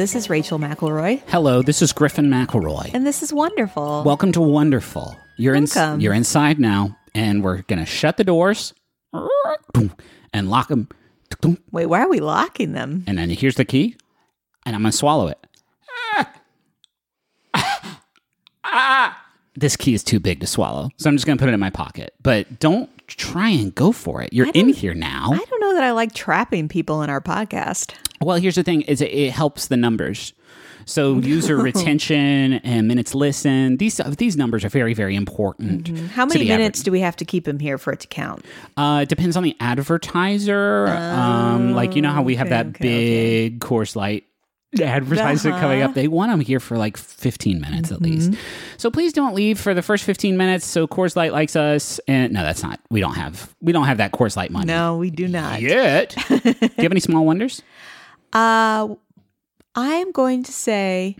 Hello, this is Rachel McElroy, Hello, this is Griffin McElroy. and this is wonderful. Welcome to Wonderful. You're in, Welcome. you're inside now, and we're gonna shut the doors and lock them. Wait, why are we locking them? And then here's the key, and I'm gonna swallow it. Ah! Ah! Ah! This key is too big to swallow, so I'm just gonna put it in my pocket. But don't try and go for it. You're in here now. I don't know that I like trapping people in our podcast. Well, here's the thing: is it, it helps the numbers. So user retention and minutes listened. These these numbers are very very important. How many the minutes do we have to keep him here for it to count? Uh, it depends on the advertiser. um, like you know how we have okay, that okay, big Coors Light advertisement coming Uh-huh. up. They want them here for like 15 minutes at least. So please don't leave for the first 15 minutes. So Coors Light likes us, and no, that's not. We don't have we don't have that Coors Light money No, we do not. yet. do you have any small wonders? Uh, I'm going to say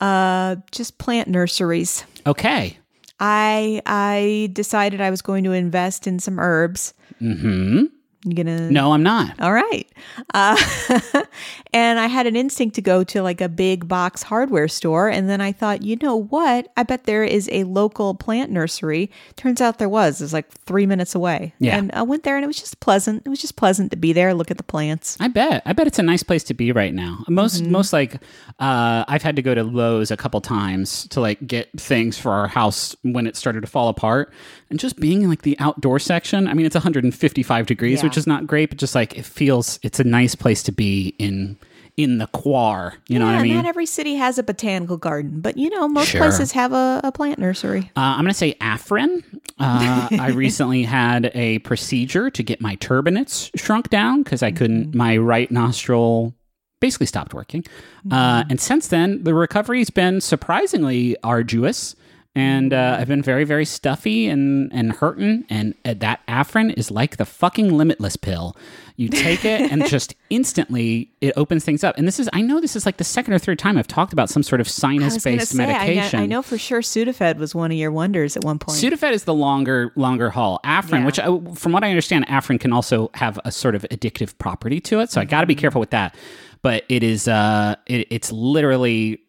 uh, just plant nurseries. Okay. I I decided I was going to invest in some herbs. Hmm. You gonna No, I'm not. All right. Uh, and I had an instinct to go to like a big box hardware store. And then I thought, you know what? I bet there is a local plant nursery. Turns out there was. It was like three minutes away. Yeah. And I went there and it was just pleasant. It was just pleasant to be there, look at the plants. I bet. I bet it's a nice place to be right now. Most Mm-hmm. most like uh, I've had to go to Lowe's a couple times to like get things for our house when it started to fall apart, and just being in like the outdoor section. I mean, it's 155 degrees, Yeah. Which is not great, but just like it feels, it's a nice place to be in in the quar. You know what I mean? Not every city has a botanical garden, but you know, most Sure. places have a, a plant nursery. Uh, I'm going to say Afrin. Uh, I recently had a procedure to get my turbinates shrunk down because I couldn't, my right nostril basically stopped working. Uh, and since then, the recovery's been surprisingly arduous. And uh, I've been very, very stuffy and, and hurting. And uh, that Afrin is like the fucking limitless pill. You take it and just instantly it opens things up. And this is, I know this is like the second or third time I've talked about some sort of sinus was going to based say, I know, medication. I know for sure Sudafed was one of your wonders at one point. Sudafed is the longer longer haul. Afrin, Yeah. which I, from what I understand, Afrin can also have a sort of addictive property to it. So I got to be Mm-hmm. careful with that. But it is uh, it, it's literally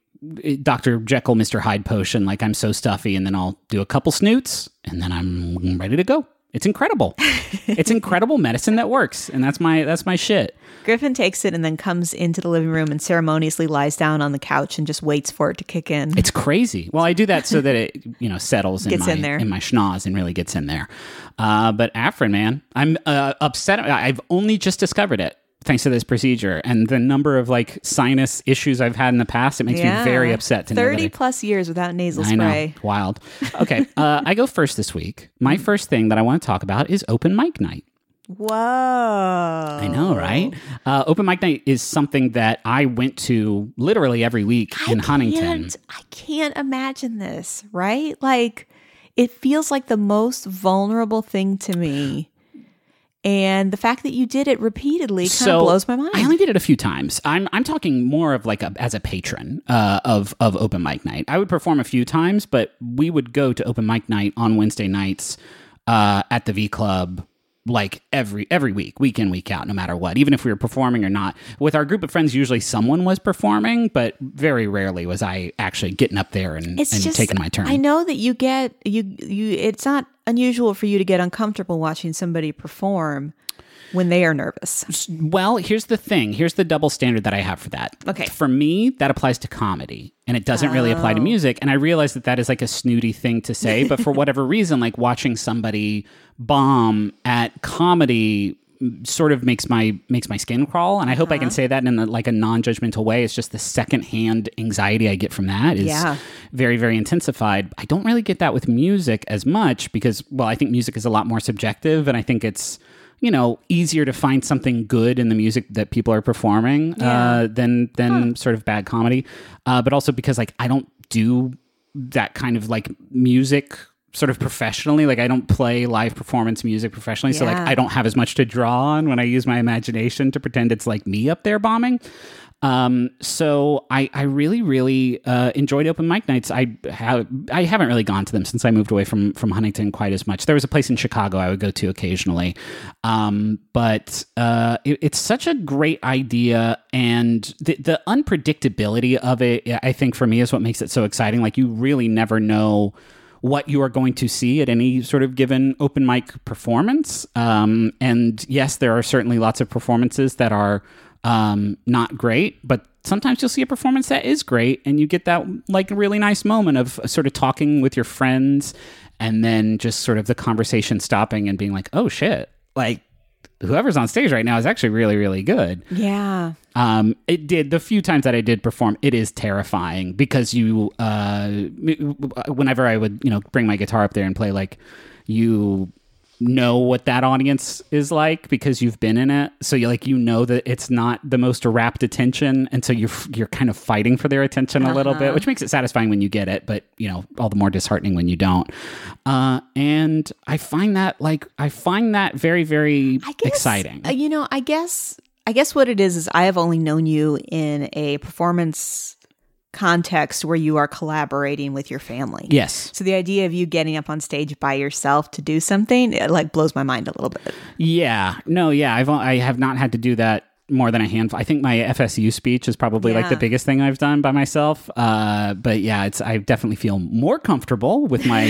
Dr. Jekyll, Mr. Hyde potion. Like I'm so stuffy, and then I'll do a couple snoots, and then I'm ready to go. It's incredible. it's incredible medicine that works, and that's my that's my shit. Griffin takes it and then comes into the living room and ceremoniously lies down on the couch and just waits for it to kick in. It's crazy. Well, I do that so that it you know settles in Gets my in there. in my schnoz and really gets in there. Uh, but Afrin, man, I'm uh, upset. I've only just discovered it thanks to this procedure and the number of like sinus issues I've had in the past. It makes me very upset to know Thirty I- plus years without nasal I know, spray. wild. Okay, uh, I go first this week. My first thing that I want to talk about is open mic night. Whoa! I know, right? Uh, open mic night is something that I went to literally every week in Huntington. I can't imagine this. Right? Like, it feels like the most vulnerable thing to me. And the fact that you did it repeatedly kind of blows my mind. I only did it a few times. I'm I'm talking more of like a, as a patron uh, of of open mic night. I would perform a few times, but we would go to open mic night on Wednesday nights uh, at the V Club like every every week, week in week out, no matter what. Even if we were performing or not, with our group of friends, usually someone was performing, but very rarely was I actually getting up there and, and just taking my turn. I know that you get you you. It's not unusual for you to get uncomfortable watching somebody perform when they are nervous. Well, here's the thing. Here's the double standard that I have for that. Okay. For me, that applies to comedy and it doesn't really apply to Oh. music. And I realize that that is like a snooty thing to say, but for whatever reason, like watching somebody bomb at comedy sort of makes my makes my skin crawl and i hope i Uh-huh. can say that in a, like a non-judgmental way. It's just the secondhand anxiety i get from that is Yeah. very very intensified. I don't really get that with music as much because well i think music is a lot more subjective and i think it's you know easier to find something good in the music that people are performing uh, than than sort of bad comedy. Uh, but also because like i don't do that kind of like music sort of professionally like i don't play live performance music professionally so like i don't have as much to draw on when i use my imagination to pretend it's like me up there bombing Um, so I, I really, really uh, enjoyed open mic nights. I have I haven't really gone to them since I moved away from from Huntington quite as much. There was a place in Chicago I would go to occasionally, um, but uh, it, it's such a great idea, and the, the unpredictability of it, I think, for me, is what makes it so exciting. Like you really never know what you are going to see at any sort of given open mic performance. Um, and yes, there are certainly lots of performances that are um, not great, but sometimes you'll see a performance that is great and you get that like really nice moment of sort of talking with your friends and then just sort of the conversation stopping and being like, oh shit, like whoever's on stage right now is actually really, really good. Yeah. Um, it did the few times that I did perform. It is terrifying because you, uh, whenever I would, you know, bring my guitar up there and play, like you know what that audience is like because you've been in it. So you like you know that it's not the most rapt attention, and so you're you're kind of fighting for their attention a little bit, which makes it satisfying when you get it, but you know all the more disheartening when you don't. Uh, and I find that like I find that very very guess, exciting. uh, you know, I guess I guess what it is is I have only known you in a performance context where you are collaborating with your family. yes. So the idea of you getting up on stage by yourself to do something, it like blows my mind a little bit. Yeah. No. Yeah. I've I have not had to do that more than a handful. I think my FSU speech is probably like the biggest thing I've done by myself. Uh, but yeah, it's I definitely feel more comfortable with my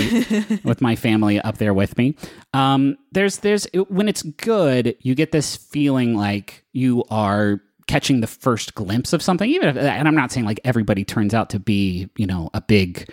with my family up there with me. Um, there's there's when it's good, you get this feeling like you are catching the first glimpse of something even if, and i'm not saying like everybody turns out to be you know a big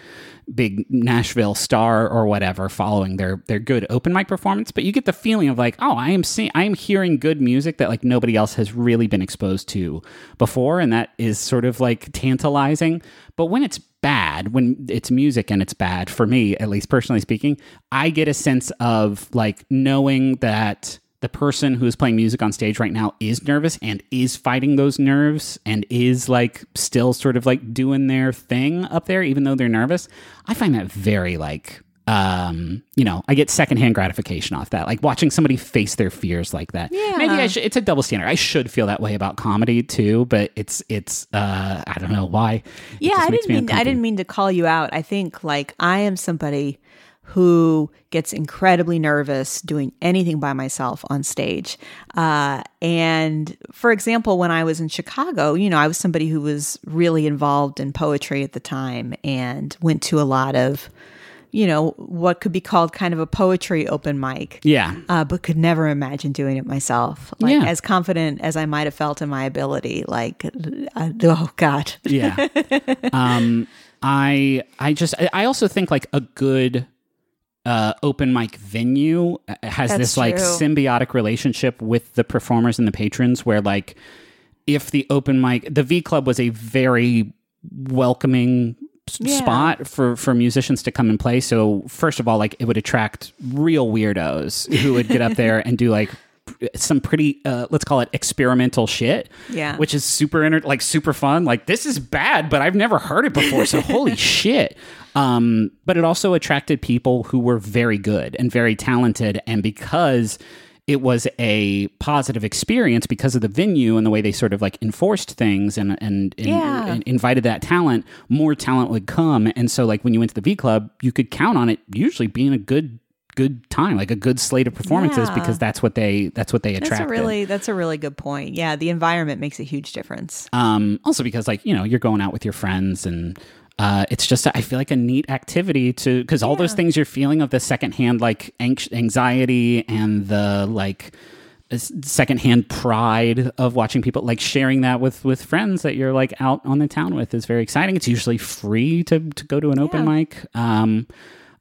big nashville star or whatever following their their good open mic performance but you get the feeling of like oh i am seeing i am hearing good music that like nobody else has really been exposed to before and that is sort of like tantalizing. But when it's bad when it's music and it's bad for me at least personally speaking i get a sense of like knowing that the person who is playing music on stage right now is nervous and is fighting those nerves and is like still sort of like doing their thing up there even though they're nervous. I find that very like um you know i get secondhand gratification off that like watching somebody face their fears like that. Yeah. maybe i should it's a double standard. I should feel that way about comedy too but it's it's uh i don't know why. It Yeah, I didn't me mean I didn't mean to call you out. I think like I am somebody who gets incredibly nervous doing anything by myself on stage. Uh, and for example, when I was in Chicago, you know, I was somebody who was really involved in poetry at the time and went to a lot of, you know, what could be called kind of a poetry open mic yeah uh, but could never imagine doing it myself. Like Yeah. as confident as I might have felt in my ability. Like, uh, oh God, yeah um i i just I- i also think like a good uh open mic venue uh, has That's this like true. symbiotic relationship with the performers and the patrons where like if the open mic the v club was a very welcoming Yeah. spot for for musicians to come and play so first of all like it would attract real weirdos who would get up there and do like some pretty uh, let's call it experimental shit Yeah. which is super inter- like super fun like this is bad but i've never heard it before so holy shit um but it also attracted people who were very good and very talented and because it was a positive experience because of the venue and the way they sort of like enforced things and and, and, Yeah. and invited that talent more talent would come and so like when you went to the v club you could count on it usually being a good good time like a good slate of performances Yeah. because that's what they that's what they That's a really that's a really good point. Yeah, the environment makes a huge difference. um, also because like you know you're going out with your friends and uh, it's just I feel like a neat activity to because all those things you're feeling of the secondhand like anx- anxiety and the like secondhand pride of watching people like sharing that with with friends that you're like out on the town with is very exciting. It's usually free to to go to an open Yeah. mic. Um,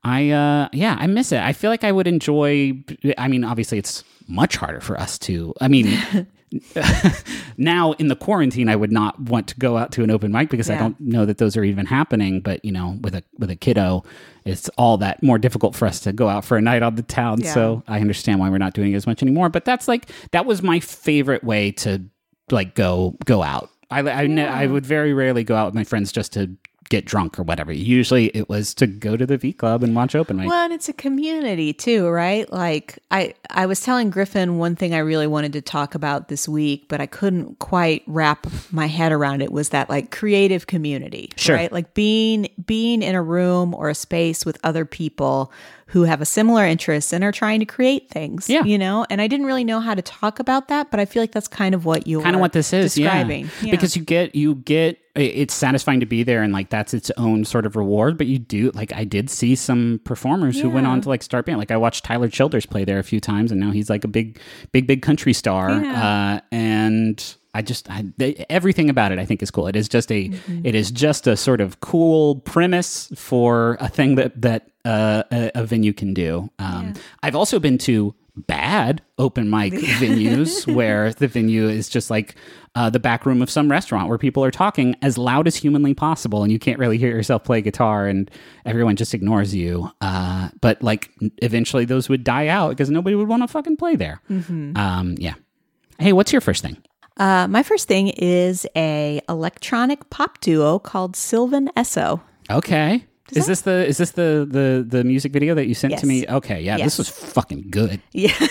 I uh yeah, I miss it. I feel like I would enjoy I mean, obviously it's much harder for us to I mean now in the quarantine I would not want to go out to an open mic because I don't know that those are even happening, but you know, with a with a kiddo, it's all that more difficult for us to go out for a night on the town. Yeah. So I understand why we're not doing it as much anymore, but that's like that was my favorite way to like go go out. I I, ne- I would very rarely go out with my friends just to get drunk or whatever. Usually it was to go to the V Club and watch open mic. Well, and it's a community too, right? Like I I was telling Griffin one thing I really wanted to talk about this week, but I couldn't quite wrap my head around it was that like creative community, Sure. right? Like being being in a room or a space with other people who have a similar interest and are trying to create things, Yeah. you know? And I didn't really know how to talk about that, but I feel like that's kind of what you kind of what this is describing. yeah. Yeah. because you get you get it's satisfying to be there and like that's its own sort of reward but you do like i did see some performers who went on to like start being like i watched tyler childers play there a few times and now he's like a big big big country star Yeah. uh, and I just I, they, everything about it I think is cool. It is just a it is just a sort of cool premise for a thing that that uh, a, a venue can do. Um, I've also been to bad open mic venues where the venue is just like uh, the back room of some restaurant where people are talking as loud as humanly possible and you can't really hear yourself play guitar and everyone just ignores you. Uh, but like eventually those would die out because nobody would want to fucking play there. Um, yeah. Hey, what's your first thing? Uh, my first thing is a electronic pop duo called Sylvan Esso. Okay. Is this the is this the the the music video that you sent Yes. to me? Okay, yeah, Yes. this was fucking good. Yeah.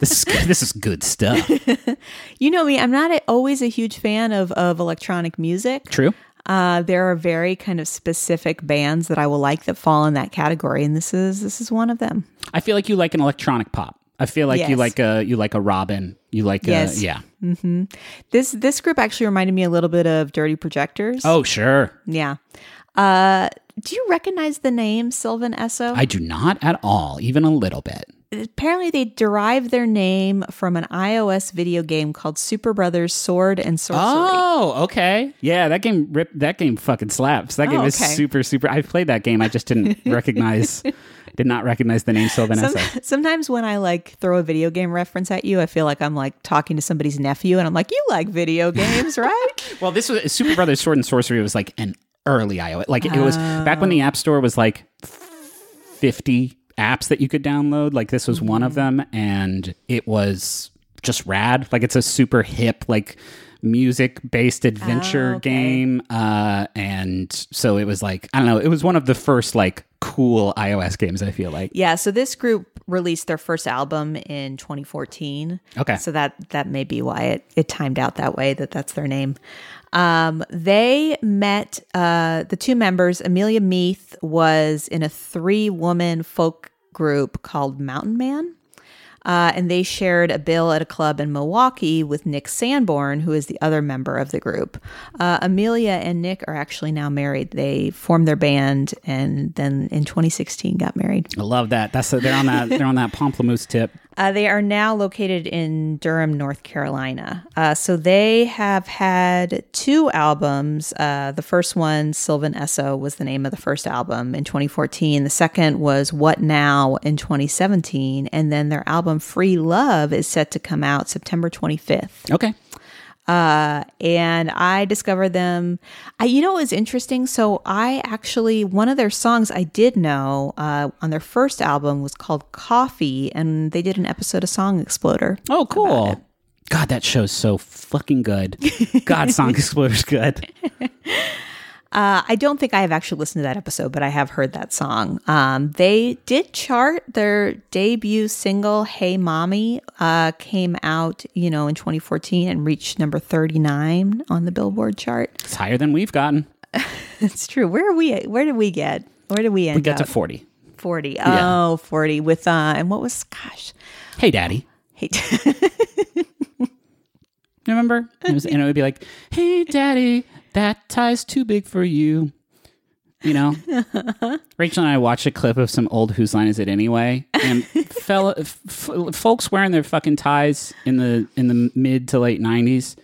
This is this is good stuff. You know me, I'm not a, always a huge fan of, of electronic music. True. Uh, there are very kind of specific bands that I will like that fall in that category, and this is this is one of them. I feel like you like an electronic pop. I feel like you like a you like a Robyn. You like Yes. a yeah. This this group actually reminded me a little bit of Dirty Projectors. Oh sure. yeah. Uh, do you recognize the name Sylvan Esso? I do not at all, even a little bit. Apparently, they derive their name from an iOS video game called Superbrothers Sword and Sworcery. Oh, okay. Yeah, that game rip that game fucking slaps. That game Oh, is okay. super super. I've played that game. I just didn't recognize did not recognize the name Sylvan Some- Esso. sometimes when I like throw a video game reference at you, I feel like I'm like talking to somebody's nephew, and I'm like, "You like video games, right?" Well, this was Superbrothers Sword and Sworcery was like an early iOS. Like it was back when the App Store was like 50 apps that you could download. Like this was one of them and it was just rad. Like it's a super hip like music based adventure Oh, okay. game uh and so it was like I don't know, it was one of the first like cool iOS games I feel like. yeah. So this group released their first album in 2014. Okay. So that that may be why it it timed out that way. That that's their name. Um, they met uh, the two members. Amelia Meath was in a three woman folk group called Mountain Man. Uh, and they shared a bill at a club in Milwaukee with Nick Sanborn, who is the other member of the group. Uh, Amelia and Nick are actually now married. They formed their band and then in 2016 got married. I love that. That's they're on that they're on that Pomplamoose tip. Uh, they are now located in Durham, North Carolina. Uh, so they have had two albums. Uh, the first one, Sylvan Esso, was the name of the first album in 2014. The second was What Now in 2017. And then their album Free Love is set to come out September 25th. Okay. Uh, and I discovered them. I, you know, it was interesting. So I actually one of their songs I did know uh, on their first album was called Coffee, and they did an episode of Song Exploder. Oh, cool. God, that show's so fucking good. God, Song Exploder's good. Uh, I don't think I have actually listened to that episode, but I have heard that song. Um, they did chart their debut single "Hey Mommy" uh, came out, you know, in 2014 and reached number 39 on the Billboard chart. It's higher than we've gotten. It's true. Where are we? Where did we get? Where did we end We got to up? 40. 40. Oh, 40 with uh and what was gosh. Hey, Daddy. Hey, Remember? It was, and it would be like, "Hey, Daddy, that tie's too big for you." You know, Rachel and I watched a clip of some old "Whose Line Is It Anyway?" and fella, f- f- folks wearing their fucking ties in the in the mid to late '90s.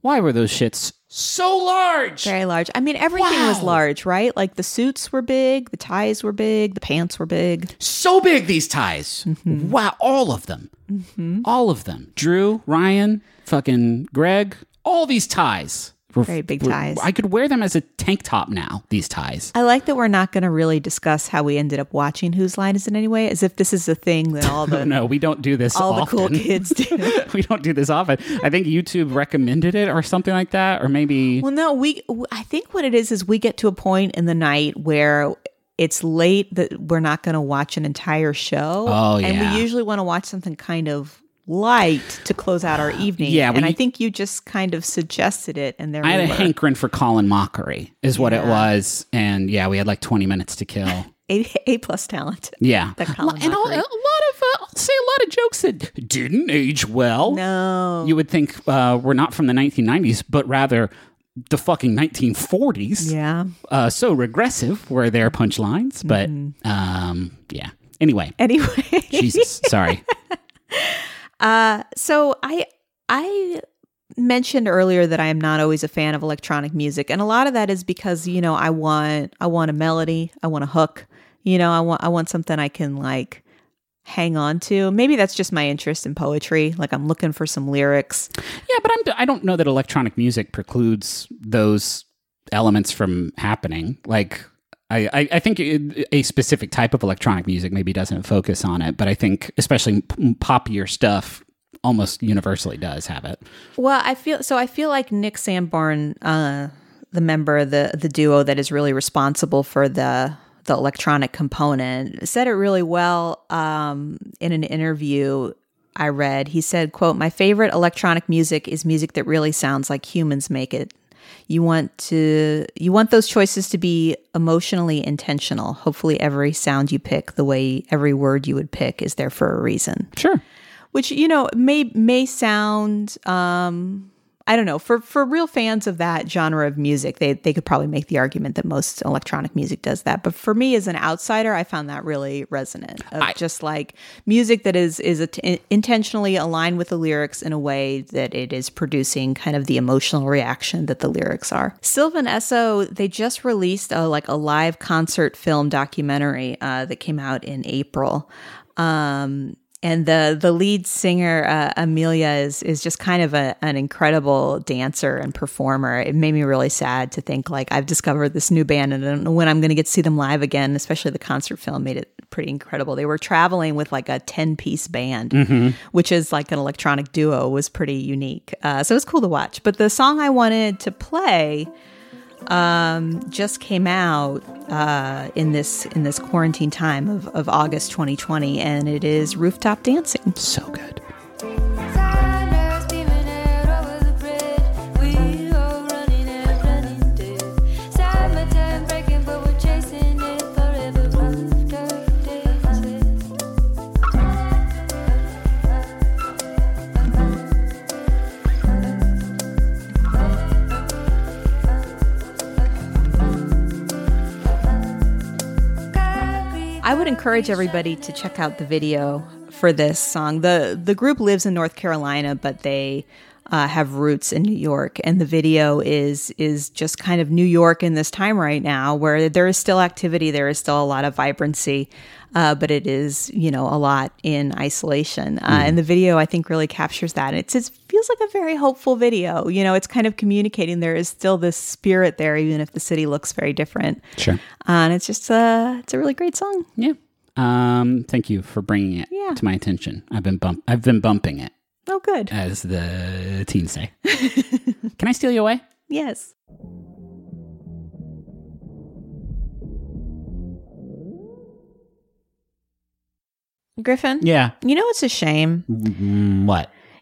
Why were those shits so large? very large. I mean, everything was large, right? Like the suits were big, the ties were big, the pants were big. so big these ties. Mm-hmm. Wow, all of them. Mm-hmm. All of them. Drew, Ryan, fucking Greg, all these ties. Very big ties. I could wear them as a tank top now. These ties. I like that we're not going to really discuss how we ended up watching Whose Line Is It Anyway, as if this is a thing that all the no, we don't do this. all often. the cool kids do. we don't do this often. I think YouTube recommended it or something like that, or maybe Well, no, we. I think what it is is we get to a point in the night where it's late that we're not going to watch an entire show. Oh, and yeah. we usually want to watch something kind of light to close out our evening. Yeah, and we- I think you just kind of suggested it, and there I had we a hankering for Colin Mochrie, is what it was, and yeah, we had like twenty minutes to kill. A, a plus talent. Yeah, and a, a lot of uh, I'll say a lot of jokes that didn't age well. No, You would think uh, we're not from the 1990s, but rather the fucking 1940s. yeah. Uh, so regressive were their punchlines, but Mm-hmm. um, yeah. Anyway, Anyway, Jesus, sorry. Uh, so I I mentioned earlier that I am not always a fan of electronic music, and a lot of that is because you know I want I want a melody, I want a hook, you know I want I want something I can like hang on to. Maybe that's just my interest in poetry. Like I'm looking for some lyrics. Yeah, but I'm, I don't know that electronic music precludes those elements from happening. Like, I, I, think a specific type of electronic music maybe doesn't focus on it, but I think especially p- poppier stuff almost universally does have it. Well, I feel so. I feel like Nick Sanborn, uh, the member of the the duo that is really responsible for the the electronic component, said it really well um, in an interview I read. He said, "quote My favorite electronic music is music that really sounds like humans make it." You want to you want those choices to be emotionally intentional. Hopefully every sound you pick, the way every word you would pick is there for a reason Sure. which you know may may sound um I don't know for for real fans of that genre of music they they could probably make the argument that most electronic music does that. But for me as an outsider I found that really resonant of I- just like music that is is intentionally aligned with the lyrics in a way that it is producing kind of the emotional reaction that the lyrics are. Sylvan Esso they just released a like a live concert film documentary uh, that came out in April. Um and the the lead singer uh, Amelia is is just kind of a, an incredible dancer and performer. It made me really sad to think like I've discovered this new band and I don't know when I'm going to get to see them live again. Especially the concert film made it pretty incredible. They were traveling with like a ten piece band, which is like an electronic duo, was pretty unique. Uh, so it was cool to watch. But the song I wanted to play um, just came out uh, in this in this quarantine time of, of August 2020, and it is Rooftop Dancing. So good. I would encourage everybody to check out the video for this song. the The group lives in North Carolina, but they uh, have roots in New York, and the video is is just kind of New York in this time right now, where there is still activity, there is still a lot of vibrancy, uh, but it is you know a lot in isolation. Uh, And the video, I think, really captures that. It's it feels like a very hopeful video. You know, it's kind of communicating there is still this spirit there, even if the city looks very different. Sure. Uh, and it's just a, it's a really great song. Yeah. Um, thank you for bringing it Yeah. to my attention. I've been bump. I've been bumping it, Oh, good. as the teens say. Can I steal you away? Yes. Griffin, Yeah. you know it's a shame Mm, what?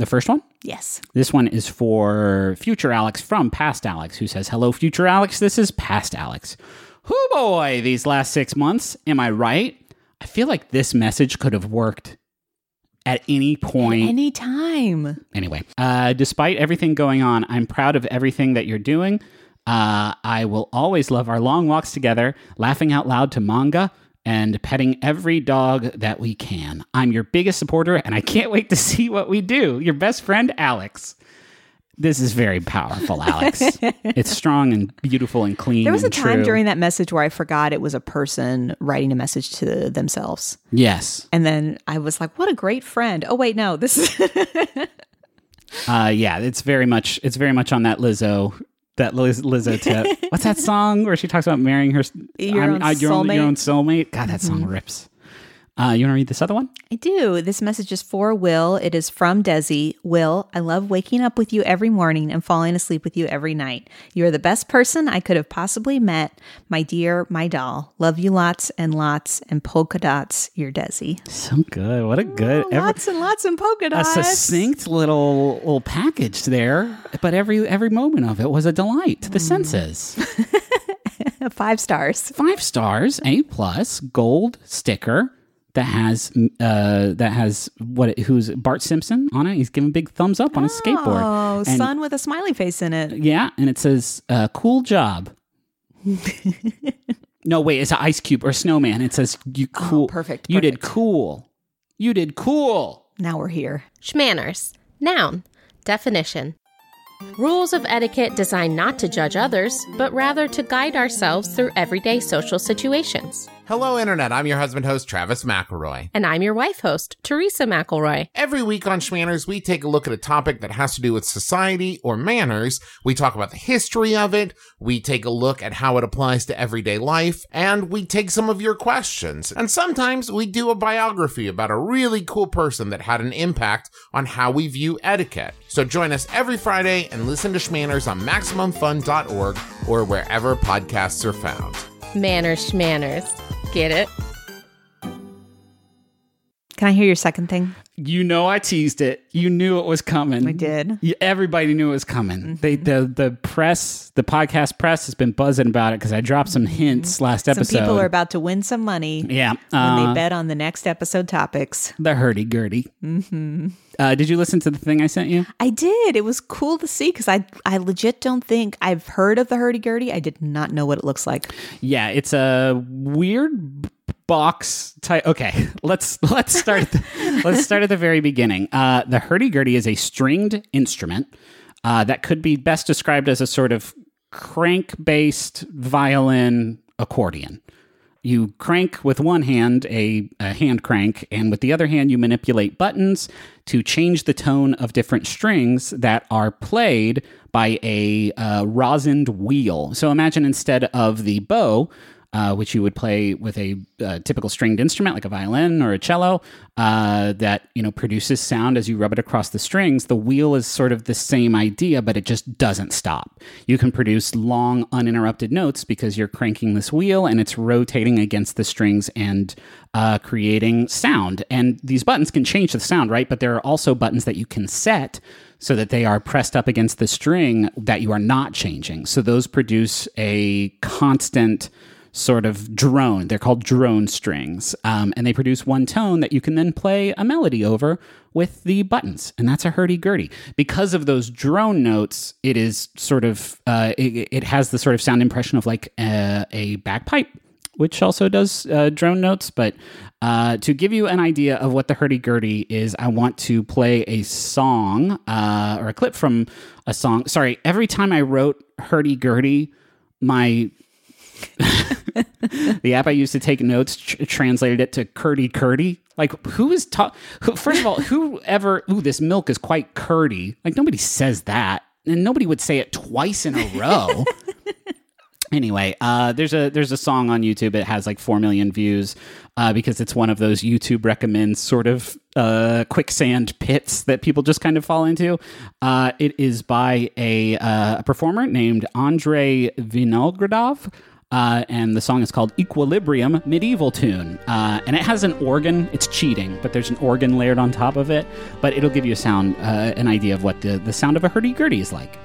the first one? Yes. This one is for Future Alex from Past Alex, who says, Hello, Future Alex. This is Past Alex. Whoo boy, these last six months. Am I right? I feel like this message could have worked at any point. At any time. Anyway, uh, despite everything going on, I'm proud of everything that you're doing. Uh, I will always love our long walks together, laughing out loud to manga, and petting every dog that we can. I'm your biggest supporter, and I can't wait to see what we do. Your best friend, Alex. This is very powerful, Alex. it's strong and beautiful and clean. There was a time true. during that message where I forgot it was a person writing a message to themselves. Yes. And then I was like, what a great friend. Oh, wait, no, this is. Uh, yeah, it's very much it's very much on that Lizzo that Liz, Lizzo tip. What's that song where she talks about marrying her Your I'm- own I- your, own, your? Mm-hmm. own soulmate? God, that song rips. Uh, you want to read this other one? I do. This message is for Will. It is from Desi. Will, I love waking up with you every morning and falling asleep with you every night. You are the best person I could have possibly met. My dear, my doll. Love you lots and lots and polka dots. Your Desi. So good. What a good every, lots and lots and polka dots. a succinct little little package there, but every every moment of it was a delight to the Mm. senses. Five stars. Five stars, A plus, gold sticker that has uh that has what who's Bart Simpson on it. He's giving big thumbs up on his skateboard. Oh, And- sun with a smiley face in it. Yeah, and it says uh, "cool job." no, wait, it's an ice cube or snowman. It says "you cool." Oh, perfect, You did cool. You did cool. Now we're here. Schmanners. Noun. Definition. Rules of etiquette designed not to judge others, but rather to guide ourselves through everyday social situations. Hello, Internet. I'm your husband host, Travis McElroy. And I'm your wife host, Teresa McElroy. Every week on Schmanners, we take a look at a topic that has to do with society or manners. We talk about the history of it. We take a look at how it applies to everyday life. And we take some of your questions. And sometimes we do a biography about a really cool person that had an impact on how we view etiquette. So join us every Friday and listen to Schmanners on MaximumFun.org or wherever podcasts are found. Manners, schmanners. Get it? Can I hear your second thing? You know, I teased it. You knew it was coming. I did. You- everybody knew it was coming. They the the press, the podcast press has been buzzing about it because I dropped some hints last episode. Some people are about to win some money yeah, when uh, they bet on the next episode topics. the hurdy gurdy. Mm-hmm. Uh, did you listen to the thing I sent you? I did. It was cool to see because I I legit don't think I've heard of the hurdy gurdy. I did not know what it looks like. Yeah, it's a weird box type. Okay, let's let's start. The, let's start at the very beginning. Uh, the hurdy gurdy is a stringed instrument. uh, that could be best described as a sort of crank based violin accordion. You crank with one hand, a, a hand crank, and with the other hand, you manipulate buttons to change the tone of different strings that are played by a uh, rosined wheel. So imagine instead of the bow, uh, which you would play with a uh, typical stringed instrument like a violin or a cello uh, that you know produces sound as you rub it across the strings. The wheel is sort of the same idea, but it just doesn't stop. You can produce long, uninterrupted notes because you're cranking this wheel and it's rotating against the strings and uh, creating sound. And these buttons can change the sound, right? But there are also buttons that you can set so that they are pressed up against the string that you are not changing. So those produce a constant sort of drone. They're called drone strings. Um, and they produce one tone that you can then play a melody over with the buttons. And that's a hurdy-gurdy. Because of those drone notes, it is sort of, uh, it, it has the sort of sound impression of like a, a bagpipe which also does uh, drone notes. But uh, to give you an idea of what the hurdy-gurdy is, I want to play a song uh, or a clip from a song. Sorry, every time I wrote hurdy-gurdy, my the app I used to take notes tr- translated it to curdy curdy. Like who is ta- who, First of all, whoever ooh this milk is quite curdy. Like nobody says that, and nobody would say it twice in a row. Anyway, uh, there's a there's a song on YouTube. It has like four million views uh, because it's one of those YouTube recommends sort of uh, quicksand pits that people just kind of fall into. Uh, it is by a, uh, a performer named Andre Vinogradov. Uh, and the song is called Equilibrium Medieval Tune. Uh, and it has an organ. It's cheating, but there's an organ layered on top of it. But it'll give you a sound, uh, an idea of what the, the sound of a hurdy-gurdy is like.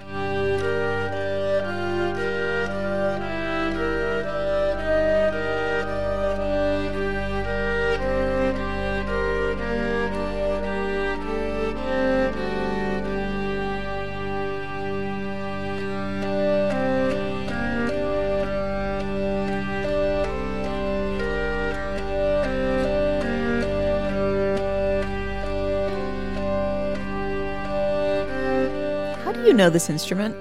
Know this instrument?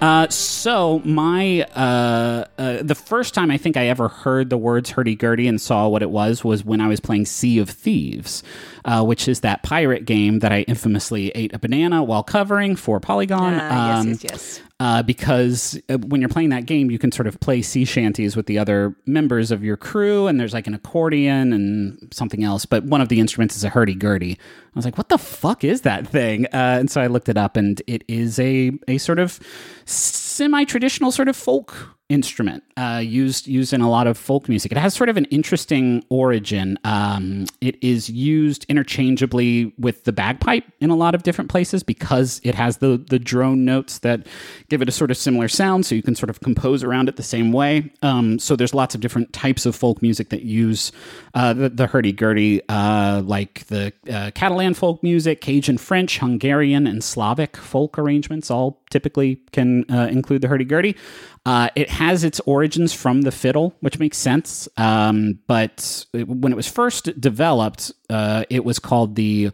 Uh, so my uh, uh, the first time I think I ever heard the words hurdy gurdy and saw what it was was when I was playing Sea of Thieves, uh, which is that pirate game that I infamously ate a banana while covering for Polygon. Ah, Um, yes, yes, yes. Uh, because uh, when you're playing that game, you can sort of play sea shanties with the other members of your crew, and there's like an accordion and something else. But one of the instruments is a hurdy gurdy. I was like, "What the fuck is that thing?" Uh, and so I looked it up, and it is a a sort of semi traditional sort of folk instrument uh, used used in a lot of folk music. It has sort of an interesting origin. Um, it is used interchangeably with the bagpipe in a lot of different places because it has the the drone notes that give it a sort of similar sound. So you can sort of compose around it the same way. Um, so there's lots of different types of folk music that use uh, the, the hurdy gurdy, uh, like the uh, Catalan folk music, Cajun French, Hungarian, and Slavic folk arrangements. All typically can uh, include the hurdy gurdy. Uh, it has its origins from the fiddle, which makes sense. Um, but it- when it was first developed, uh, it was called the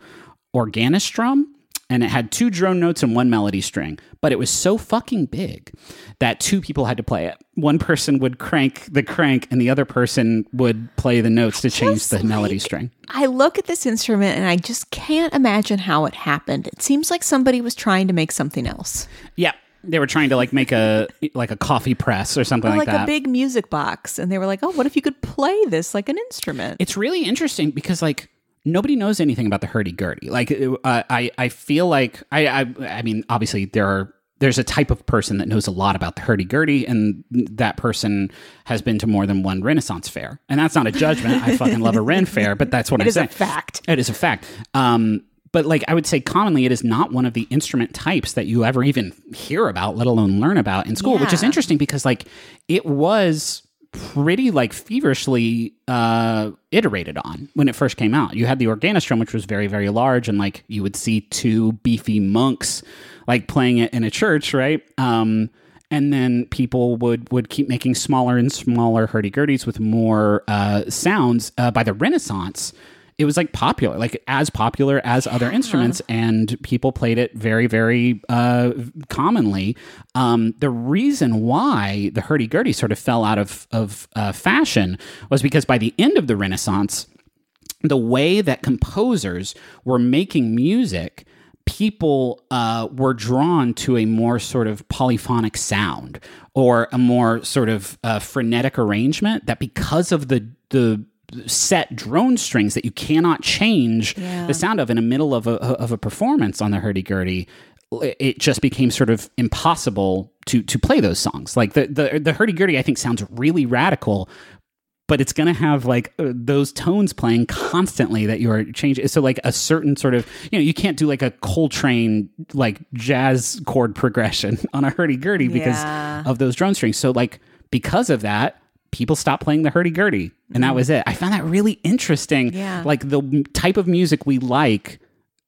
organistrum, and it had two drone notes and one melody string. But it was so fucking big that two people had to play it. One person would crank the crank, and the other person would play the notes to change the melody string. I look at this instrument and I just can't imagine how it happened. It seems like somebody was trying to make something else. Yeah. They were trying to like make a like a coffee press or something Or like, like that. a big music box. And they were like, oh, what if you could play this like an instrument? it's really interesting because like nobody knows anything about the hurdy gurdy. Like uh, I I feel like I, I I mean obviously there are there's a type of person that knows a lot about the hurdy gurdy, and that person has been to more than one Renaissance fair. And that's not a judgment. I fucking love a Ren fair, but that's what It I'm is a saying. fact. It is a fact. Um, but like I would say, commonly it is not one of the instrument types that you ever even hear about, let alone learn about in school. Which is interesting because like it was pretty like feverishly uh iterated on when it first came out you had the organistrum which was very very large and like you would see two beefy monks like playing it in a church right um and then people would would keep making smaller and smaller hurdy-gurdies with more uh sounds uh, by the renaissance it was like popular, like as popular as other instruments, and people played it very, very uh, commonly. Um, the reason why the hurdy gurdy sort of fell out of of uh, fashion was because by the end of the Renaissance, the way that composers were making music people uh, were drawn to a more sort of polyphonic sound or a more sort of uh, frenetic arrangement that because of the the set drone strings that you cannot change Yeah. the sound of in the middle of a of a performance on the hurdy-gurdy it just became sort of impossible to to play those songs like the the, the hurdy-gurdy i think sounds really radical but it's going to have like uh, those tones playing constantly that you're changing. So like a certain sort of, you know, you can't do like a Coltrane like jazz chord progression on a hurdy gurdy because Yeah. of those drone strings. So like because of that, people stopped playing the hurdy gurdy, and that mm. was it. I found that really interesting. Yeah. like the type of music we like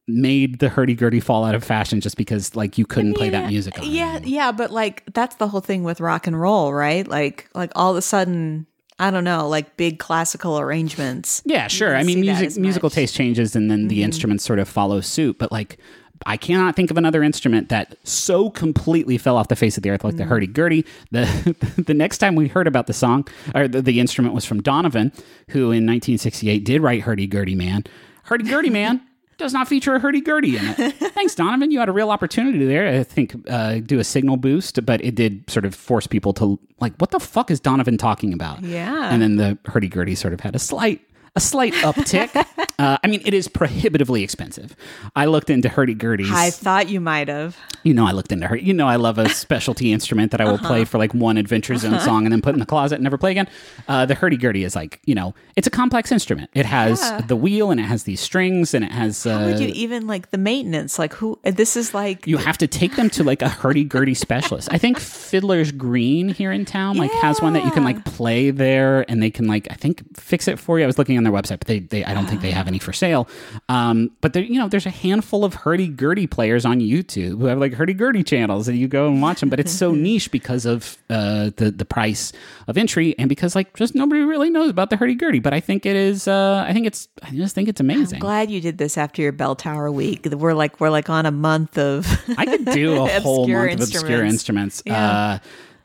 made the hurdy gurdy fall out of fashion just because like you couldn't play that music on Yeah, anymore. yeah, but like that's the whole thing with rock and roll, right? Like like all of a sudden, I don't know, like big classical arrangements. Yeah, sure. I mean, music musical much. taste changes, and then the mm-hmm. instruments sort of follow suit. But like, I cannot think of another instrument that so completely fell off the face of the earth like the hurdy gurdy. The the next time we heard about the song or the, the instrument was from Donovan, who in 1968 did write Hurdy Gurdy Man. Hurdy Gurdy Man. Does not feature a hurdy gurdy in it. Thanks, Donovan. You had a real opportunity there. I think uh, do a signal boost, but it did sort of force people to like, what the fuck is Donovan talking about? Yeah. And then the hurdy gurdy sort of had a slight a slight uptick. uh, I mean, it is prohibitively expensive. I looked into hurdy gurdies. I thought you might have. you know, I looked into her. You know, I love a specialty instrument that I will Uh-huh. play for like one Adventure Zone song and then put in the closet and never play again. Uh, the hurdy gurdy is like, you know, it's a complex instrument. It has Yeah. the wheel and it has these strings and it has. Uh, How would you even like the maintenance? Like who? This is like you have to take them to like a hurdy gurdy specialist. I think Fiddler's Green here in town like has one that you can like play there and they can like I think fix it for you. I was looking on their website, but they, they I don't think they have any for sale. Um, but there you know there's a handful of hurdy gurdy players on YouTube who have like hurdy gurdy channels and you go and watch them. But it's so niche because of uh, the the price of entry and because like just nobody really knows about the hurdy gurdy. But I think it is. Uh, I think it's. I just think it's amazing. glad you did this after your bell tower week. We're like we're like on a month of I could do a whole month of obscure instruments. instruments. Uh,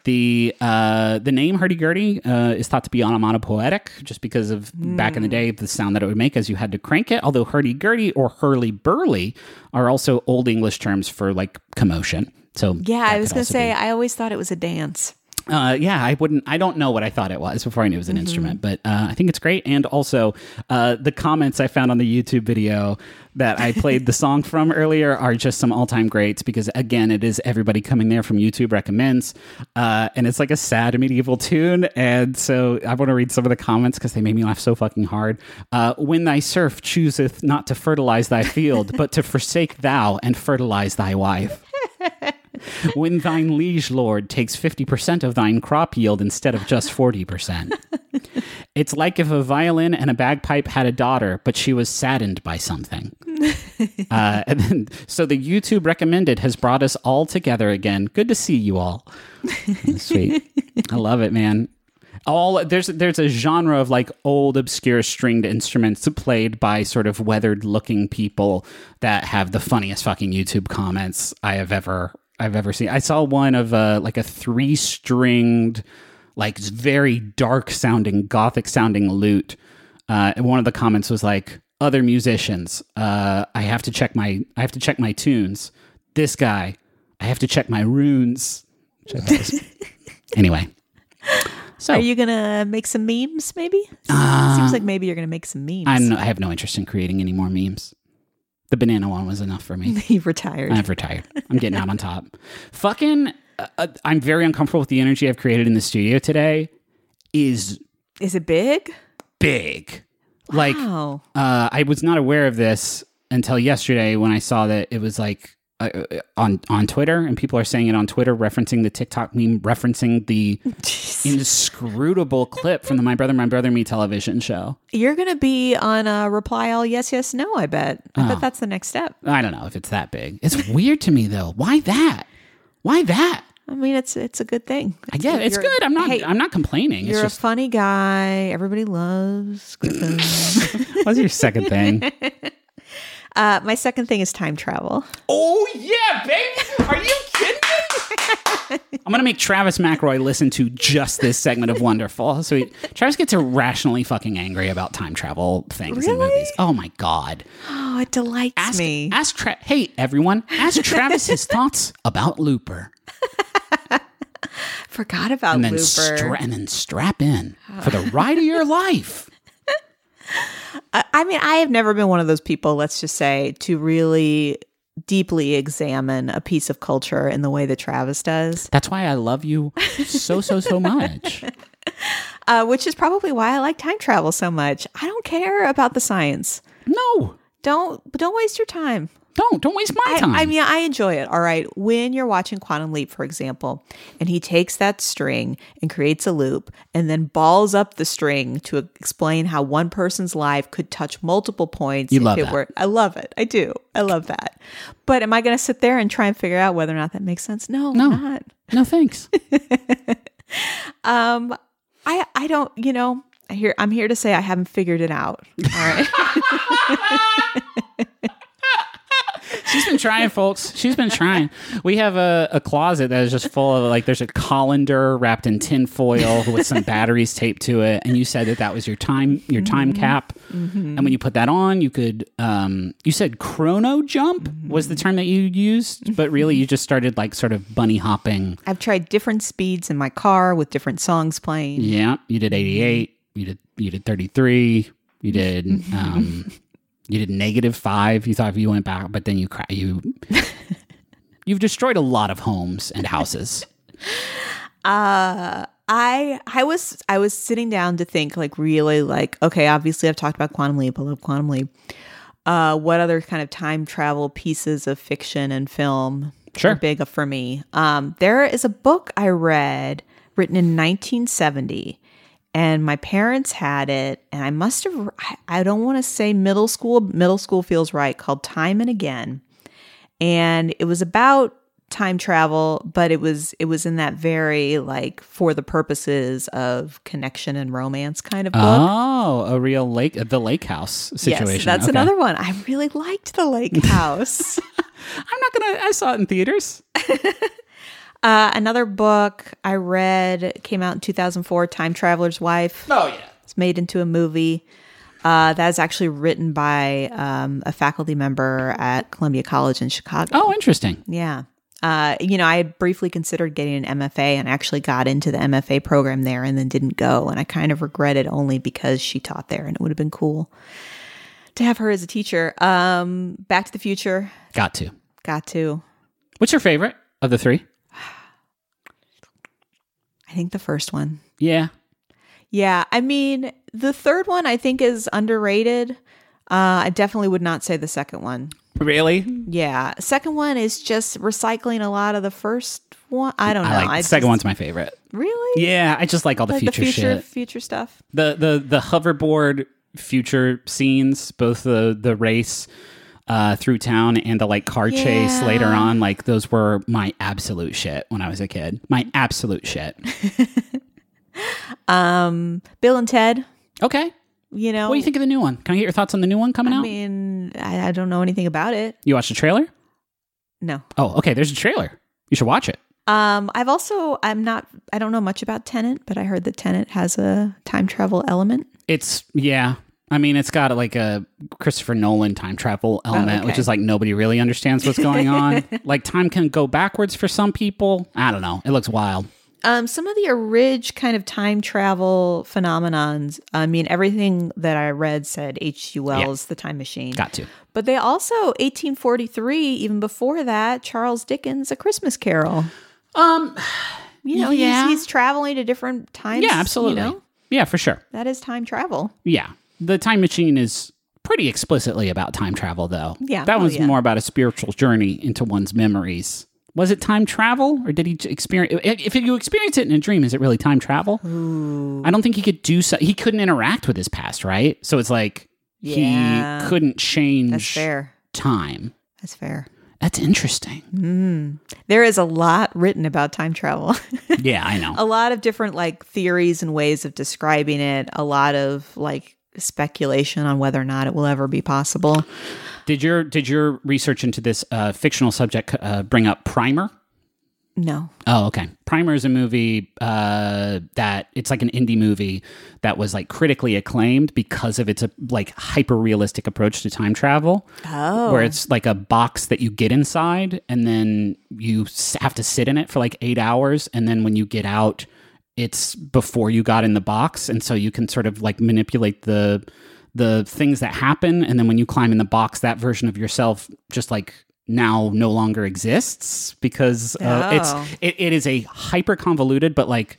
the uh, the name hurdy gurdy uh, is thought to be onomatopoetic, just because of back in the day the sound that it would make as you had to crank it. Although hurdy gurdy or hurly burly are also old English terms for like commotion. So Yeah, I was gonna say be- I always thought it was a dance. Uh, yeah, I wouldn't. I don't know what I thought it was before I knew it was an instrument, but uh, I think it's great. And also, uh, the comments I found on the YouTube video that I played the song from earlier are just some all-time greats because again, it is everybody coming there from YouTube recommends, uh, and it's like a sad medieval tune. And so I want to read some of the comments because they made me laugh so fucking hard. Uh, when thy serf chooseth not to fertilize thy field, but to forsake thou and fertilize thy wife when thine liege lord takes 50% of thine crop yield instead of just 40%. it's like if a violin and a bagpipe had a daughter, but she was saddened by something. uh, and then, so the YouTube recommended has brought us all together again. Good to see you all. Sweet. I love it, man. All there's there's a genre of like old obscure stringed instruments played by sort of weathered looking people that have the funniest fucking YouTube comments I have ever I've ever seen. I saw one of uh, like a three stringed like very dark sounding gothic sounding lute. Uh, and one of the comments was like other musicians uh, I have to check my I have to check my tunes. This guy I have to check my runes. Which I was- anyway. So Are you gonna make some memes? Maybe. Seems like maybe you're gonna make some memes. I'm no, I have no interest in creating any more memes. The banana one was enough for me. He retired. I've retired. I'm getting out on top. Fucking, uh, uh, I'm very uncomfortable with the energy I've created in the studio today. Is Is it big? big. Like, Wow. uh, I was not aware of this until yesterday when I saw that it was like uh, uh, on on Twitter, and people are saying it on Twitter, referencing the TikTok meme, referencing the inscrutable clip from the My Brother, My Brother Me television show. You're gonna be on a reply all yes, yes, no. I bet. I Oh. bet that's the next step. I don't know if it's that big. It's weird to me though. Why that? Why that? I mean, it's it's a good thing. I get it. It's good. I'm not. Hey, I'm not complaining. It's you're just. a funny guy. Everybody loves Griffin. What's your second thing? uh, my second thing is time travel. oh yeah, baby! Are you kidding me? I'm gonna make Travis McElroy listen to just this segment of Wonderful. So he, Travis gets irrationally fucking angry about time travel things in movies. Oh my god! Oh, it delights Ask, me. ask Tra- Hey everyone, ask Travis his thoughts about Looper, Forgot about and then Looper. stra- and then strap in for the ride of your life. I, mean, I have never been one of those people, let's just say, to really deeply examine a piece of culture in the way that Travis does, That's why I love you so so so much. uh, which is probably why I like time travel so much. I don't care about the science. No, Don't don't waste your time. Don't don't waste my I, time. I mean, I enjoy it. All right. When you're watching Quantum Leap, for example, and he takes that string and creates a loop and then balls up the string to explain how one person's life could touch multiple points. You love it that. Were, I love it. I do. I love that. But am I going to sit there and try and figure out whether or not that makes sense? No, No. Not. no thanks. Um, I I don't. You know, I hear I'm here to say I haven't figured it out. All right. She's been trying, folks. She's been trying. We have a, a closet that is just full of like there's a colander wrapped in tin foil with some batteries taped to it, and you said that that was your time your time cap. And when you put that on, you could um you said chrono jump was the term that you used, but really you just started like sort of bunny hopping. I've tried different speeds in my car with different songs playing. Yeah, you did 88. You did you did 33. You did um you did negative 5. You thought if you went back, but then you you You've destroyed a lot of homes and houses. Uh I I was I was sitting down to think like really like okay obviously I've talked about quantum leap I love quantum leap uh what other kind of time travel pieces of fiction and film Sure. are big for me um there is a book I read written in 1970 and my parents had it and I must have I, don't want to say middle school middle school feels right called Time and Again and it was about time travel but it was it was in that very like for the purposes of connection and romance kind of book Oh, a real lake the lake house situation. yes that's Okay. another one i really liked the lake house I'm not going to I saw it in theaters. uh, another book i read came out in 2004 time traveler's wife Oh yeah. it's made into a movie uh, that is actually written by um, a faculty member at Columbia College in Chicago. Oh, interesting. Yeah. Uh, you know, I had briefly considered getting an MFA and actually got into the MFA program there and then didn't go. And I kind of regret it only because she taught there and it would have been cool to have her as a teacher. Um, Back to the Future, Got to. got to. What's your favorite of the 3? I think the first one. Yeah. Yeah. I mean, the third one I think is underrated. Uh, I definitely would not say the second one. Really? Yeah. Second one is just recycling a lot of the first one. I don't know. I like the second just- one's my favorite. Really? Yeah, I just like all the Like future, the future shit. future stuff. The the the hoverboard future scenes, both the the race uh, through town and the like car chase later on, like those were my absolute shit when I was a kid. My absolute shit. Um, Bill and Ted. Okay. You know, What do you think of the new one? Can I get your thoughts on the new one coming out? I out? mean, I, I don't know anything about it. you watched the trailer? No. Oh, okay. There's a trailer. You should watch it. Um, I've also I'm not I don't know much about Tenet, but I heard that Tenet has a time travel element. It's yeah. I mean, it's got like a Christopher Nolan time travel element, which okay. is like nobody really understands what's going on. like time can go backwards for some people. I don't know. It looks wild. Um, some of the orig kind of time travel phenomenons. I mean, everything that I read said H.G. Wells, The Time Machine. Got to. But they also 1843, even before that, Charles Dickens, A Christmas Carol. Um. You know, Yeah. he's, he's traveling to different times. Yeah, absolutely. You know, Yeah, for sure. that is time travel. Yeah, the time machine is pretty explicitly about time travel, though. Yeah. that Oh, one's yeah. more about a spiritual journey into one's memories. Was it time travel, or did he experience? If you experience it in a dream, is it really time travel? I don't think he could do so. He couldn't interact with his past, right? So it's like Yeah. he couldn't change That's fair. time. That's fair. That's interesting. Mm. There is a lot written about time travel. yeah, I know. a lot of different like theories and ways of describing it, a lot of like speculation on whether or not it will ever be possible. Did your did your research into this uh, fictional subject uh, bring up Primer? No. Oh, okay. Primer is a movie uh, that it's like an indie movie that was like critically acclaimed because of its uh, like hyper realistic approach to time travel. Oh. where it's like a box that you get inside and then you have to sit in it for like eight hours and then when you get out it's before you got in the box and so you can sort of like manipulate the the things that happen and then when you climb in the box that version of yourself just like now no longer exists because uh, Oh. it's it, it is a hyper convoluted but like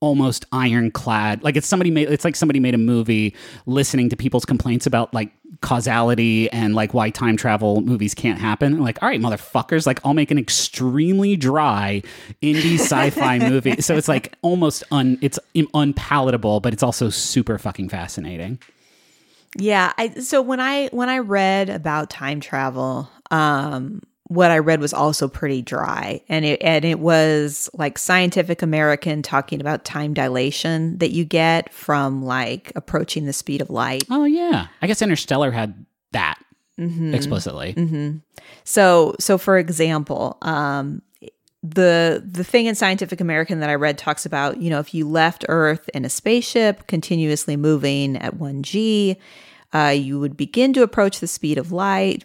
almost ironclad. Like it's somebody made it's like somebody made a movie listening to people's complaints about like causality and like why time travel movies can't happen. Like all right motherfuckers like i'll make an extremely dry indie sci-fi movie. So it's like almost un it's im- unpalatable but it's also super fucking fascinating. Yeah, I so when I when I read about time travel, um what I read was also pretty dry and it and it was like Scientific American talking about time dilation that you get from like approaching the speed of light. oh yeah i guess interstellar had that explicitly So so for example, um the the thing in Scientific American that I read talks about, you know, if you left Earth in a spaceship continuously moving at 1g, uh, you would begin to approach the speed of light.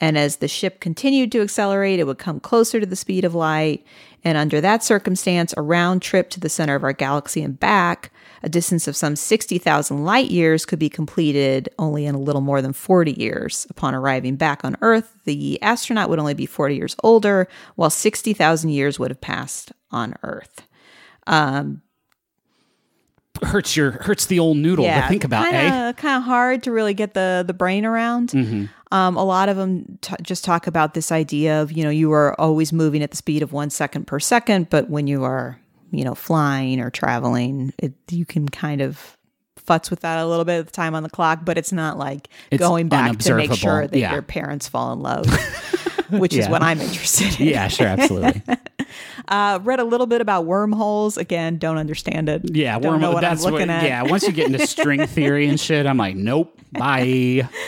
And as the ship continued to accelerate, it would come closer to the speed of light. And under that circumstance, a round trip to the center of our galaxy and back, a distance of some 60,000 light years, could be completed only in a little more than 40 years. Upon arriving back on Earth, the astronaut would only be 40 years older, while 60,000 years would have passed on Earth. hurts your hurts the old noodle to think about kinda, eh Kind of hard to really get the the brain around. Mm-hmm. Um, a lot of them t- just talk about this idea of you know you are always moving at the speed of one second per second, but when you are you know flying or traveling, it, you can kind of futz with that a little bit at the time on the clock, but it's not like It's going back to make sure that yeah. your parents fall in love. Which is what I'm interested in. yeah sure absolutely Uh, read a little bit about wormholes. Again, don't understand it. Yeah, wormhole. That's I'm looking what. at. Yeah, once you get into string theory and shit, I'm like, nope, bye.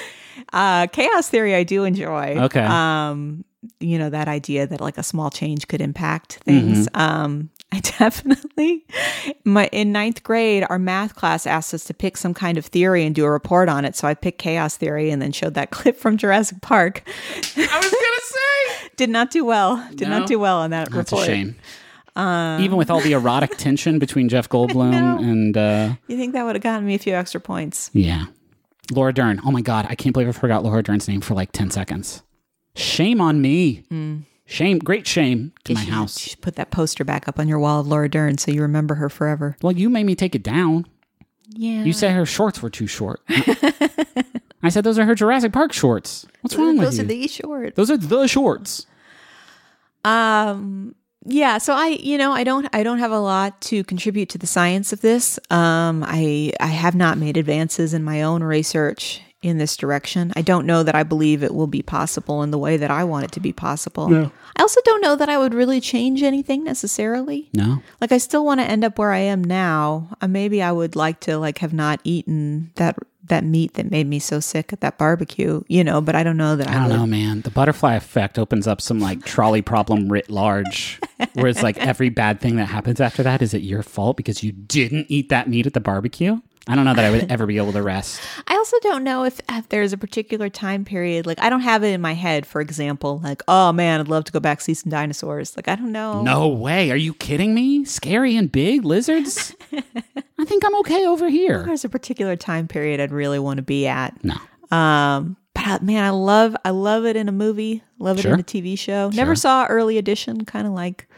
Uh, chaos theory, I do enjoy. Okay. Um, you know that idea that like a small change could impact things. Mm-hmm. Um, I definitely my in ninth grade, our math class asked us to pick some kind of theory and do a report on it. So I picked chaos theory and then showed that clip from Jurassic Park. I was gonna say. Did not do well. Did No? not do well on that That's a report. shame. Even with all the erotic tension between Jeff Goldblum and uh, You think that would have gotten me a few extra points? yeah, Laura Dern. Oh my god, I can't believe I forgot Laura Dern's name for like ten seconds. Shame on me. Shame, great shame to my should- house. You should put that poster back up on your wall of Laura Dern so you remember her forever. Well, you made me take it down. Yeah. You said her shorts were too short. I said those are her Jurassic Park shorts. What's wrong with you? Those are the shorts. those are the shorts. Um yeah, so I you know, I don't I don't have a lot to contribute to the science of this. Um I I have not made advances in my own research in this direction. I don't know that I believe it will be possible in the way that I want it to be possible. I also don't know that I would really change anything necessarily. No. Like I still want to end up where I am now. Uh, maybe I would like to like have not eaten that that meat that made me so sick at that barbecue, you know, but I don't know that I, I don't would. know, man. The butterfly effect opens up some like trolley problem writ large, where it's like every bad thing that happens after that is it your fault because you didn't eat that meat at the barbecue? I don't know that I would ever be able to rest. I also don't know if, if there's a particular time period. Like, I don't have it in my head, for example, like, oh man, I'd love to go back see some dinosaurs. Like, I don't know. No way. Are you kidding me? Scary and big lizards? I think I'm okay over here. There's a particular time period I'd really want to be at. No. Um, but uh, man, I love, I love it in a movie, love it Sure. in a TV show. Never saw early edition, kind of like,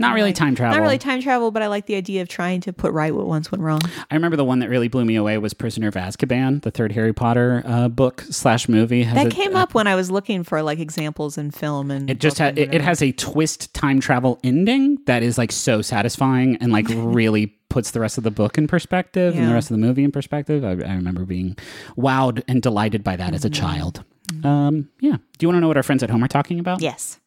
Not really time travel. not really time travel, but I like the idea of trying to put right what once went wrong. I remember the one that really blew me away was Prisoner of Azkaban, the third Harry Potter uh, book slash movie. Has That a- came up when I was looking for like examples in film and It just ha- it, it has a twist time travel ending that is like so satisfying and like really puts the rest of the book in perspective and the rest of the movie in perspective. I, I remember being wowed and delighted by that as a Mm-hmm. child. Um, yeah. Do you want to know what our friends at home are talking about? Yes.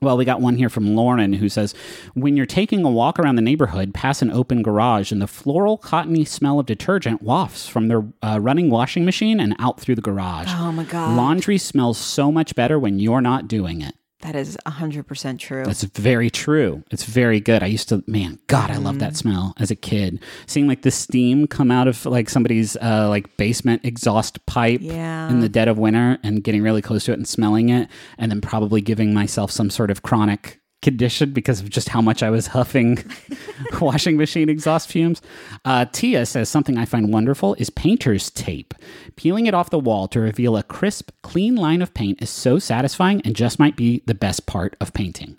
Well, we got one here from Lauren who says, When you're taking a walk around the neighborhood, pass an open garage, and the floral, cottony smell of detergent wafts from their uh, running washing machine and out through the garage. Oh my God. Laundry smells so much better when you're not doing it. That is 100% true. That's very true. It's very good. I used to, man, God, I love that smell as a kid. Seeing like the steam come out of like somebody's uh, like basement exhaust pipe Yeah. in the dead of winter and getting really close to it and smelling it, and then probably giving myself some sort of chronic condition because of just how much I was huffing washing machine exhaust fumes. Uh, Tia says something I find wonderful is painter's tape. Peeling it off the wall to reveal a crisp, clean line of paint is so satisfying and just might be the best part of painting.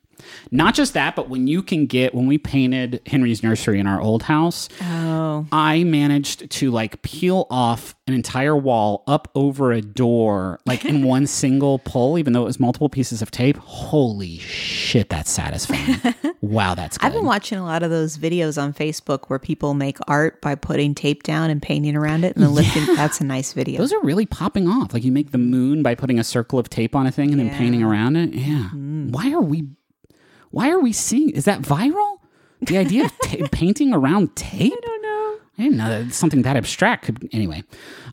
Not just that, but when you can get, when we painted Henry's nursery in our old house, oh. I managed to like peel off an entire wall up over a door, like in one single pull, even though it was multiple pieces of tape. Holy shit, that's satisfying. wow, that's good. I've been watching a lot of those videos on Facebook where people make art by putting tape down and painting around it and then lifting. That's a nice video. Those are really popping off. Like you make the moon by putting a circle of tape on a thing and then painting around it. Yeah. Mm-hmm. Why are we? Why are we seeing? Is that viral? The idea of ta- painting around tape? I don't know. I didn't know that something that abstract could. Anyway,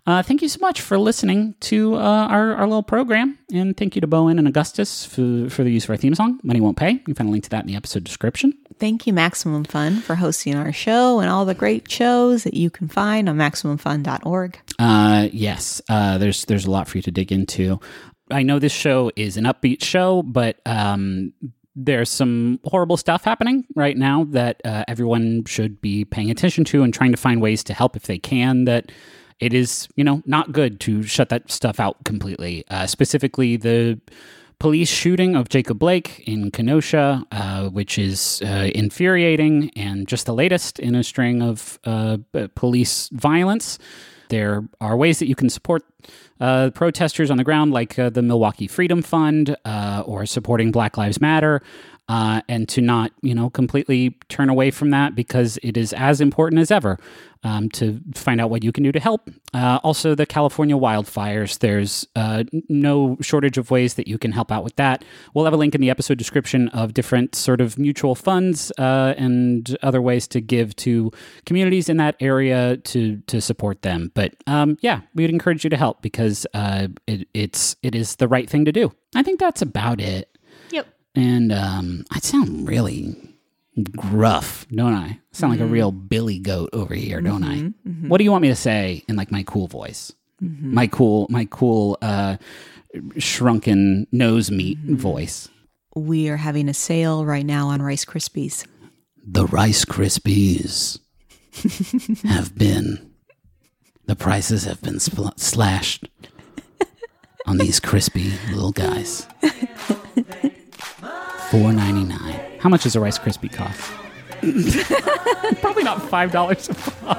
uh, thank you so much for listening to uh, our, our little program. And thank you to bo en and Augustus for, for the use of our theme song, Money Won't Pay. You can find a link to that in the episode description. Thank you, Maximum Fun, for hosting our show and all the great shows that you can find on MaximumFun.org. Uh, yes, uh, there's there's a lot for you to dig into. I know this show is an upbeat show, but um, there's some horrible stuff happening right now that uh, everyone should be paying attention to and trying to find ways to help if they can. That it is, you know, not good to shut that stuff out completely. Uh, specifically, the police shooting of Jacob Blake in Kenosha, uh, which is uh, infuriating and just the latest in a string of uh, police violence. There are ways that you can support uh, protesters on the ground, like uh, the Milwaukee Freedom Fund uh, or supporting Black Lives Matter, uh, and to not, you know, completely turn away from that because it is as important as ever um, to find out what you can do to help. Uh, also, the California wildfires, there's uh, no shortage of ways that you can help out with that. We'll have a link in the episode description of different sort of mutual funds uh, and other ways to give to communities in that area to to support them. But um, yeah, we would encourage you to help because uh, it, it's it is the right thing to do. I think that's about it. And um, I sound really gruff, don't I? I sound like a mm-hmm. real Billy goat over here, don't I? Mm-hmm, mm-hmm. What do you want me to say in like my cool voice? My cool, my cool, uh, shrunken nose meat voice. We are having a sale right now on Rice Krispies. The Rice Krispies have been, the prices have been spl- slashed on these crispy little guys. Four ninety nine. How much does a Rice Krispie cost? Probably not five dollars a pop.